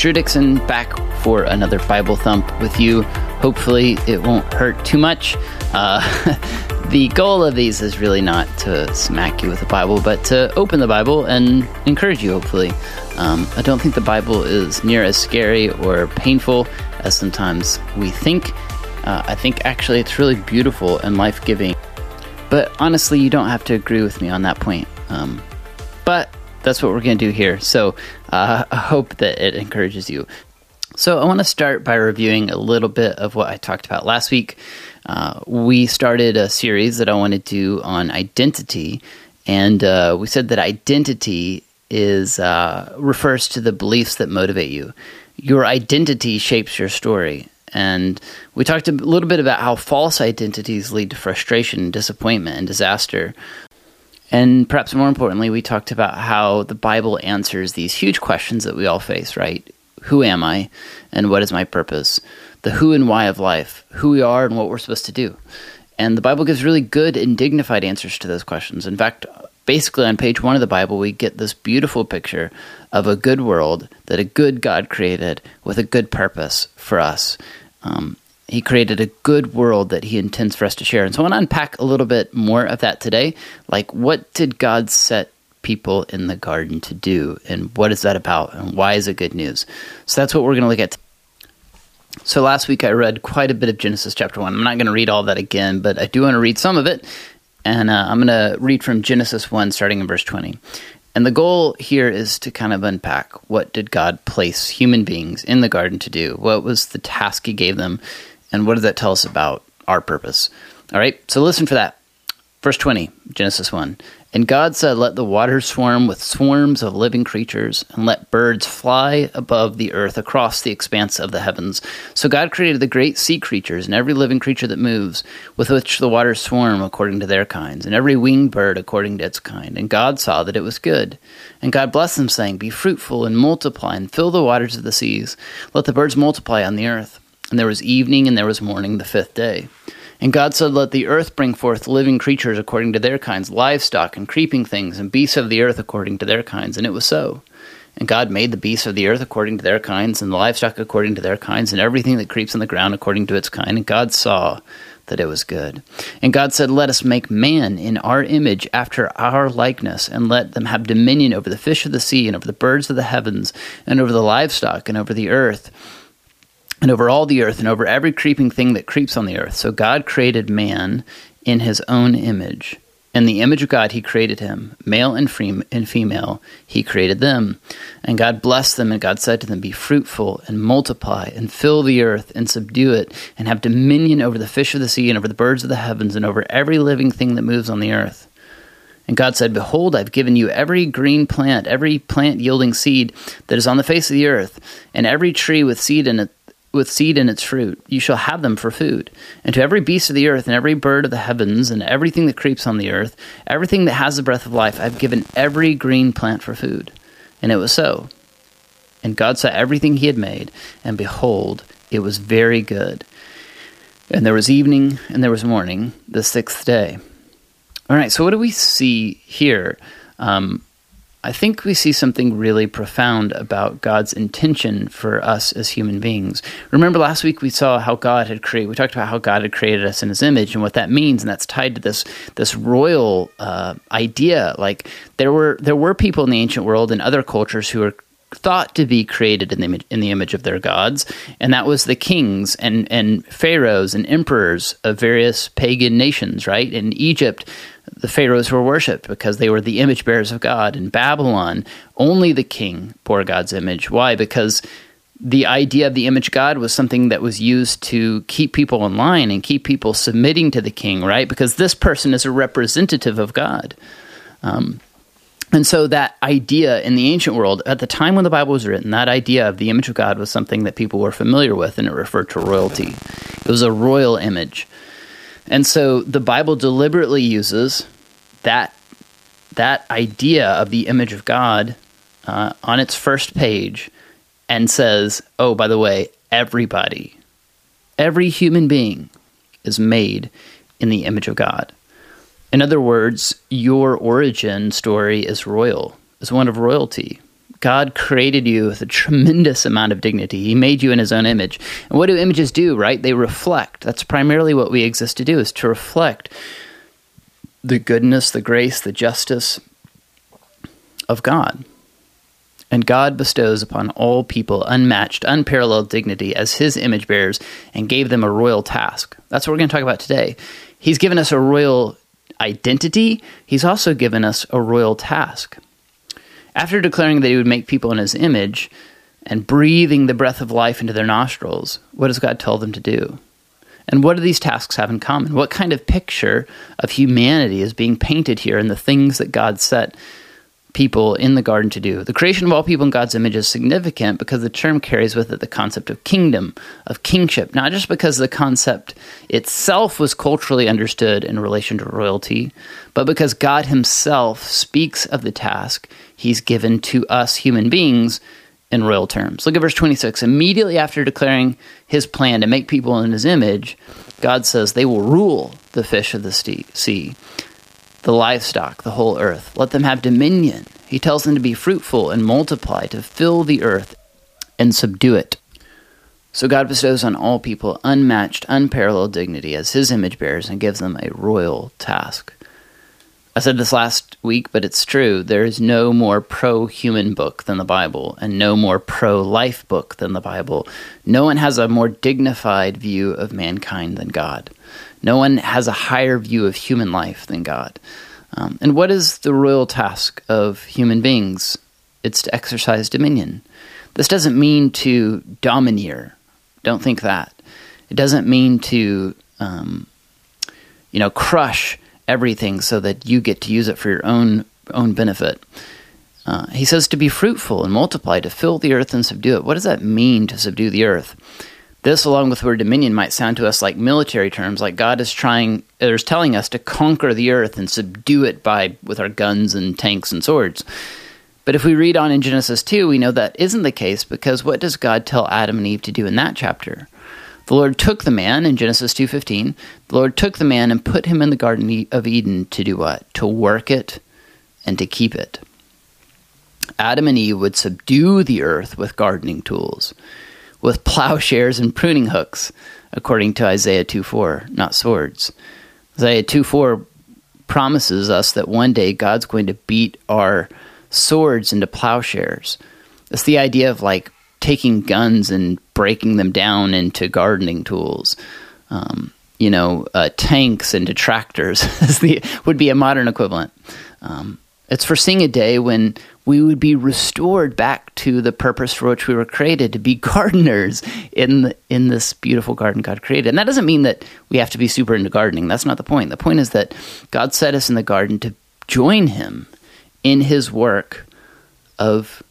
Drew Dixon back for another Bible Thump with you. Hopefully, it won't hurt too much. Uh, the goal of these is really not to smack you with the Bible, but to open the Bible and encourage you, hopefully. Um, I don't think the Bible is near as scary or painful as sometimes we think. Uh, I think actually it's really beautiful and life giving. But honestly, you don't have to agree with me on that point. Um, but that's what we're going to do here. So uh, I hope that it encourages you. So I want to start by reviewing a little bit of what I talked about last week. Uh, we started a series that I want to do on identity, and uh, we said that identity is uh, refers to the beliefs that motivate you. Your identity shapes your story. And we talked a little bit about how false identities lead to frustration, disappointment, and disaster. And perhaps more importantly, we talked about how the Bible answers these huge questions that we all face, right? Who am I and what is my purpose? The who and why of life, who we are and what we're supposed to do. And the Bible gives really good and dignified answers to those questions. In fact, basically on page one of the Bible, we get this beautiful picture of a good world that a good God created with a good purpose for us. Um, he created a good world that he intends for us to share. And so I want to unpack a little bit more of that today. Like, what did God set people in the garden to do? And what is that about? And why is it good news? So that's what we're going to look at. So last week I read quite a bit of Genesis chapter 1. I'm not going to read all that again, but I do want to read some of it. And uh, I'm going to read from Genesis 1, starting in verse 20. And the goal here is to kind of unpack what did God place human beings in the garden to do? What was the task he gave them? And what does that tell us about our purpose? All right, so listen for that. Verse 20, Genesis 1. And God said, Let the waters swarm with swarms of living creatures, and let birds fly above the earth across the expanse of the heavens. So God created the great sea creatures, and every living creature that moves, with which the waters swarm according to their kinds, and every winged bird according to its kind. And God saw that it was good. And God blessed them, saying, Be fruitful and multiply, and fill the waters of the seas. Let the birds multiply on the earth. And there was evening and there was morning the fifth day. And God said, Let the earth bring forth living creatures according to their kinds, livestock and creeping things, and beasts of the earth according to their kinds. And it was so. And God made the beasts of the earth according to their kinds, and the livestock according to their kinds, and everything that creeps on the ground according to its kind. And God saw that it was good. And God said, Let us make man in our image, after our likeness, and let them have dominion over the fish of the sea, and over the birds of the heavens, and over the livestock, and over the earth and over all the earth and over every creeping thing that creeps on the earth. So God created man in his own image. In the image of God, he created him. Male and, free, and female, he created them. And God blessed them, and God said to them, Be fruitful and multiply, and fill the earth and subdue it, and have dominion over the fish of the sea, and over the birds of the heavens, and over every living thing that moves on the earth. And God said, Behold, I've given you every green plant, every plant yielding seed that is on the face of the earth, and every tree with seed in it with seed in its fruit. You shall have them for food. And to every beast of the earth, and every bird of the heavens, and everything that creeps on the earth, everything that has the breath of life, I've given every green plant for food. And it was so. And God saw everything he had made, and behold, it was very good. And there was evening, and there was morning, the sixth day. All right, so what do we see here? Um, I think we see something really profound about God's intention for us as human beings. Remember last week we saw how God had created. We talked about how God had created us in His image and what that means, and that's tied to this this royal uh, idea. Like there were there were people in the ancient world and other cultures who were thought to be created in the in the image of their gods, and that was the kings and and pharaohs and emperors of various pagan nations. Right in Egypt, the pharaohs were worshipped because they were the image bearers of God. In Babylon, only the king bore God's image. Why? Because the idea of the image God was something that was used to keep people in line and keep people submitting to the king, right? Because this person is a representative of God. Um, and so that idea in the ancient world, at the time when the Bible was written, that idea of the image of God was something that people were familiar with, and it referred to royalty. It was a royal image. And so the Bible deliberately uses that that idea of the image of God uh, on its first page and says, "Oh, by the way, everybody, every human being is made in the image of God." In other words, your origin story is royal, is one of royalty. God created you with a tremendous amount of dignity. He made you in his own image. And what do images do, right? They reflect. That's primarily what we exist to do is to reflect the goodness, the grace, the justice of God. And God bestows upon all people unmatched, unparalleled dignity as his image bearers and gave them a royal task. That's what we're going to talk about today. He's given us a royal identity, he's also given us a royal task. After declaring that he would make people in his image and breathing the breath of life into their nostrils, what does God tell them to do? And what do these tasks have in common? What kind of picture of humanity is being painted here in the things that God set people in the garden to do? The creation of all people in God's image is significant because the term carries with it the concept of kingdom, of kingship, not just because the concept itself was culturally understood in relation to royalty, but because God Himself speaks of the task He's given to us human beings in royal terms. Look at verse 26. Immediately after declaring his plan to make people in his image, God says, They will rule the fish of the sea, the livestock, the whole earth. Let them have dominion. He tells them to be fruitful and multiply, to fill the earth and subdue it. So God bestows on all people unmatched, unparalleled dignity as his image bearers and gives them a royal task. I said this last week, but it's true. There is no more pro human book than the Bible, and no more pro life book than the Bible. No one has a more dignified view of mankind than God. No one has a higher view of human life than God. Um, and what is the royal task of human beings? It's to exercise dominion. This doesn't mean to domineer. Don't think that. It doesn't mean to, um, you know, crush everything so that you get to use it for your own own benefit. Uh, he says to be fruitful and multiply, to fill the earth and subdue it. What does that mean to subdue the earth? This, along with the word dominion, might sound to us like military terms, like God is trying, or is telling us to conquer the earth and subdue it by with our guns and tanks and swords. But if we read on in Genesis 2, we know that isn't the case because what does God tell Adam and Eve to do in that chapter? The Lord took the man in Genesis 2:15. The Lord took the man and put him in the garden of Eden to do what? To work it and to keep it. Adam and Eve would subdue the earth with gardening tools, with plowshares and pruning hooks, according to Isaiah 2:4, not swords. Isaiah 2:4 promises us that one day God's going to beat our swords into plowshares. It's the idea of like taking guns and breaking them down into gardening tools. Um, you know, uh, tanks into tractors the, would be a modern equivalent. Um, it's foreseeing a day when we would be restored back to the purpose for which we were created to be gardeners in the, in this beautiful garden God created. And that doesn't mean that we have to be super into gardening. That's not the point. The point is that God set us in the garden to join Him in His work of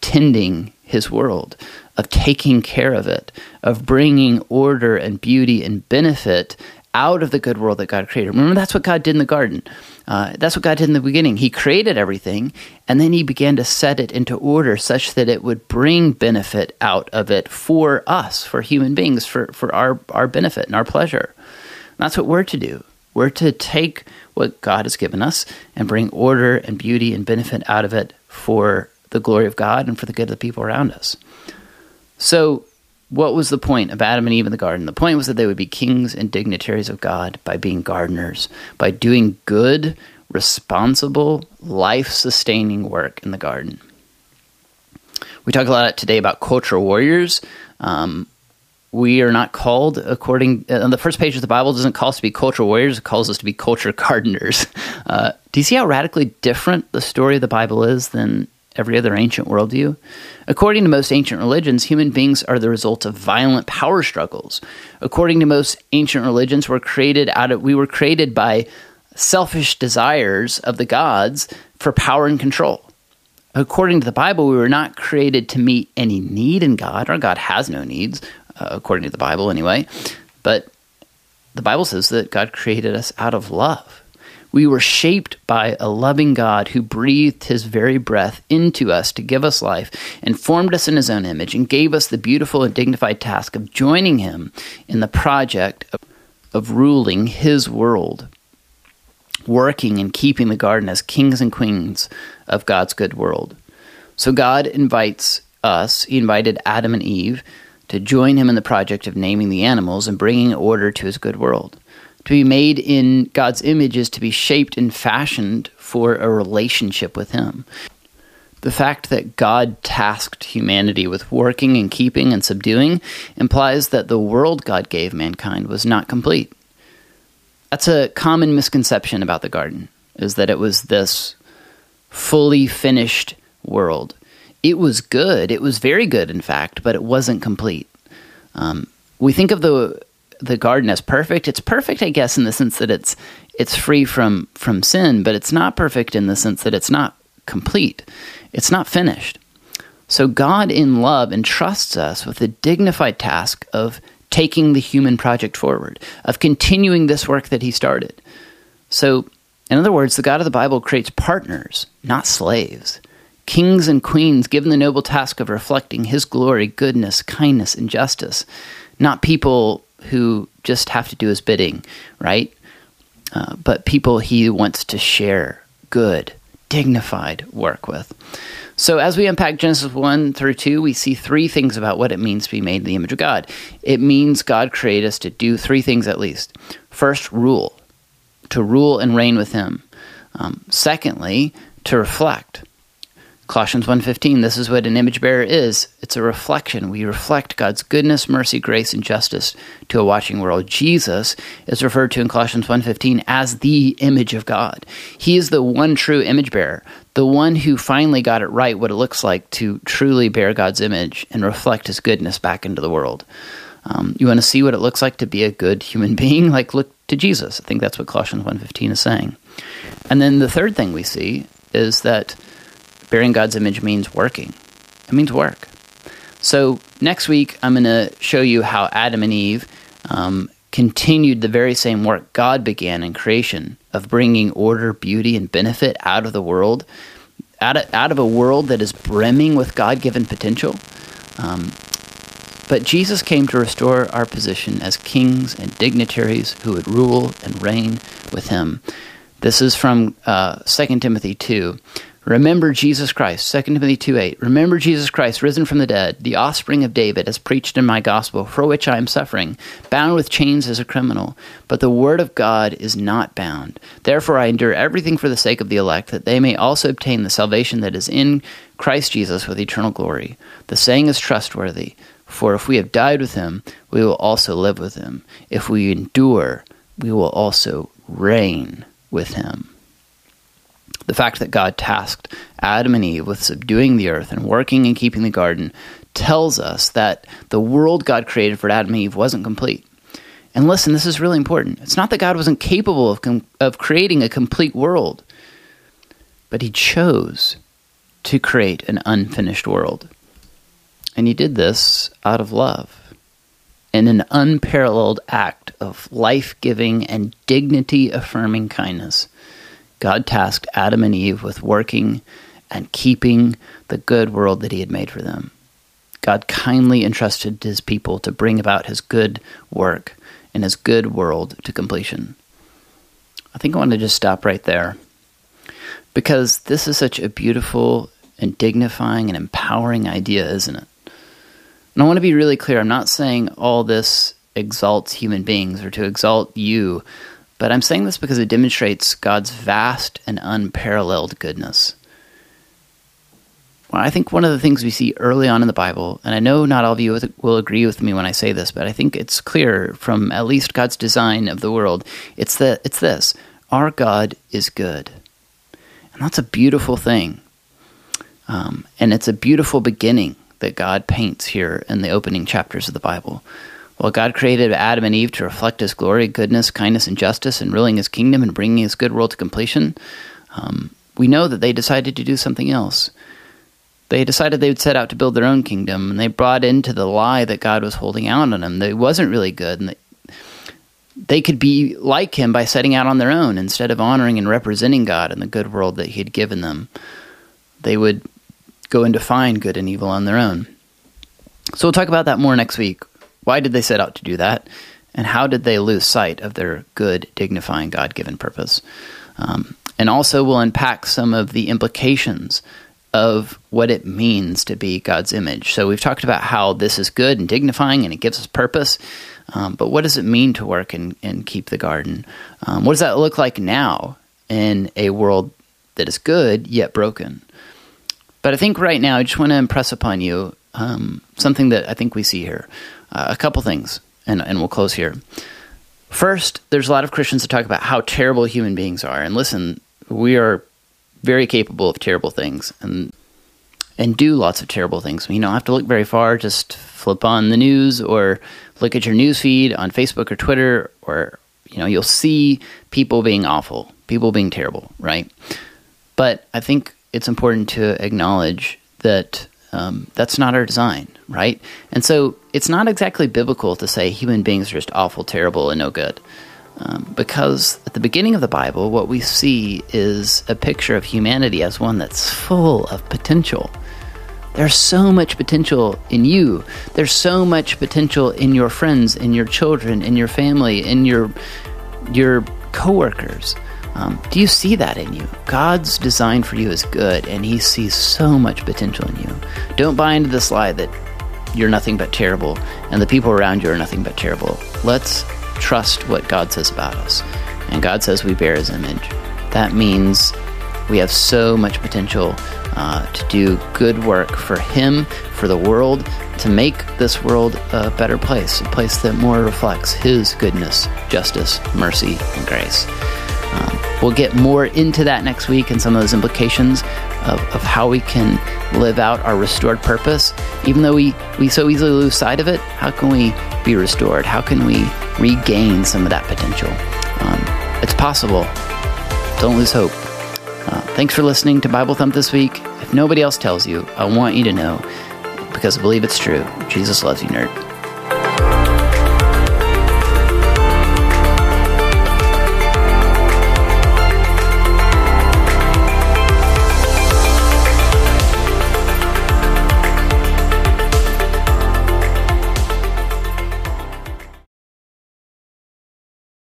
tending his world, of taking care of it, of bringing order and beauty and benefit out of the good world that God created. Remember, that's what God did in the garden. Uh, that's what God did in the beginning. He created everything, and then He began to set it into order such that it would bring benefit out of it for us, for human beings, for, for our, our benefit and our pleasure. And that's what we're to do. We're to take what God has given us and bring order and beauty and benefit out of it for the glory of God and for the good of the people around us. So, what was the point of Adam and Eve in the garden? The point was that they would be kings and dignitaries of God by being gardeners, by doing good, responsible, life sustaining work in the garden. We talk a lot today about cultural warriors. Um, we are not called according uh, on the first page of the bible doesn't call us to be cultural warriors it calls us to be culture gardeners uh, do you see how radically different the story of the bible is than every other ancient worldview. According to most ancient religions, human beings are the result of violent power struggles. According to most ancient religions, we're created out of we were created by selfish desires of the gods for power and control. According to the Bible, we were not created to meet any need in God. Our God has no needs, uh, according to the Bible anyway. But the Bible says that God created us out of love. We were shaped by a loving God who breathed his very breath into us to give us life and formed us in his own image and gave us the beautiful and dignified task of joining him in the project of, of ruling his world, working and keeping the garden as kings and queens of God's good world. So God invites us, He invited Adam and Eve to join Him in the project of naming the animals and bringing order to His good world. To be made in God's image is to be shaped and fashioned for a relationship with Him. The fact that God tasked humanity with working and keeping and subduing implies that the world God gave mankind was not complete. That's a common misconception about the garden, is that it was this fully finished world. It was good. It was very good, in fact, but it wasn't complete. Um, we think of the the garden as perfect. It's perfect, I guess, in the sense that it's it's free from from sin, but it's not perfect in the sense that it's not complete. It's not finished. So God in love entrusts us with the dignified task of taking the human project forward, of continuing this work that he started. So, in other words, the God of the Bible creates partners, not slaves. Kings and queens given the noble task of reflecting his glory, goodness, kindness, and justice, not people who just have to do his bidding, right? Uh, but people he wants to share good, dignified work with. So, as we unpack Genesis 1 through 2, we see three things about what it means to be made in the image of God. It means God created us to do three things at least. First, rule, to rule and reign with Him. Um, secondly, to reflect. Colossians 1:15 this is what an image bearer is. It's a reflection. We reflect God's goodness mercy grace and justice to a watching world. Jesus is referred to in Colossians 1:15 as the image of God. He is the one true image bearer the one who finally got it right what it looks like to truly bear God's image and reflect his goodness back into the world. Um, you want to see what it looks like to be a good human being? Like look to Jesus. I think that's what Colossians 1:15 is saying. And then the third thing we see is that bearing God's image means working. It means work. So next week, I'm going to show you how Adam and Eve um, continued the very same work God began in creation of bringing order, beauty, and benefit out of the world, out of, out of a world that is brimming with God given potential. Um, but Jesus came to restore our position as kings and dignitaries who would rule and reign with him. This is from uh, 2 Timothy 2. Remember Jesus Christ, 2 Timothy 2 8. Remember Jesus Christ, risen from the dead, the offspring of David, as preached in my gospel, for which I am suffering, bound with chains as a criminal. But the word of God is not bound. Therefore I endure everything for the sake of the elect, that they may also obtain the salvation that is in Christ Jesus with eternal glory. The saying is trustworthy, for if we have died with him, we will also live with him. If we endure, we will also reign with him. The fact that God tasked Adam and Eve with subduing the earth and working and keeping the garden tells us that the world God created for Adam and Eve wasn't complete. And listen, this is really important. It's not that God wasn't capable of, com- of creating a complete world, but He chose to create an unfinished world. And He did this out of love in an unparalleled act of life giving and dignity affirming kindness. God tasked Adam and Eve with working and keeping the good world that He had made for them. God kindly entrusted His people to bring about His good work and His good world to completion. I think I want to just stop right there because this is such a beautiful and dignifying and empowering idea, isn't it? And I want to be really clear I'm not saying all this exalts human beings or to exalt you but I'm saying this because it demonstrates God's vast and unparalleled goodness. Well, I think one of the things we see early on in the Bible, and I know not all of you will agree with me when I say this, but I think it's clear from at least God's design of the world, it's that it's this: our God is good, and that's a beautiful thing, um, and it's a beautiful beginning that God paints here in the opening chapters of the Bible. Well, God created Adam and Eve to reflect His glory, goodness, kindness, and justice, and ruling His kingdom and bringing His good world to completion. Um, we know that they decided to do something else. They decided they would set out to build their own kingdom, and they brought into the lie that God was holding out on them. That it wasn't really good, and that they could be like Him by setting out on their own instead of honoring and representing God and the good world that He had given them. They would go and define good and evil on their own. So we'll talk about that more next week. Why did they set out to do that? And how did they lose sight of their good, dignifying, God given purpose? Um, and also, we'll unpack some of the implications of what it means to be God's image. So we've talked about how this is good and dignifying and it gives us purpose. Um, but what does it mean to work and, and keep the garden? Um, what does that look like now in a world that is good yet broken? But I think right now I just want to impress upon you um, something that I think we see here. Uh, a couple things, and, and we'll close here. First, there's a lot of Christians that talk about how terrible human beings are. And listen, we are very capable of terrible things and and do lots of terrible things. You don't have to look very far. Just flip on the news or look at your news feed on Facebook or Twitter, or you know you'll see people being awful, people being terrible, right? But I think it's important to acknowledge that um, that's not our design, right? And so it's not exactly biblical to say human beings are just awful, terrible, and no good. Um, because at the beginning of the Bible, what we see is a picture of humanity as one that's full of potential. There's so much potential in you. There's so much potential in your friends, in your children, in your family, in your your coworkers. Um, do you see that in you? God's design for you is good, and He sees so much potential in you. Don't buy into this lie that you're nothing but terrible and the people around you are nothing but terrible. Let's trust what God says about us. And God says we bear His image. That means we have so much potential uh, to do good work for Him, for the world, to make this world a better place, a place that more reflects His goodness, justice, mercy, and grace. Um, we'll get more into that next week and some of those implications of, of how we can live out our restored purpose. Even though we, we so easily lose sight of it, how can we be restored? How can we regain some of that potential? Um, it's possible. Don't lose hope. Uh, thanks for listening to Bible Thump this week. If nobody else tells you, I want you to know because I believe it's true. Jesus loves you, nerd.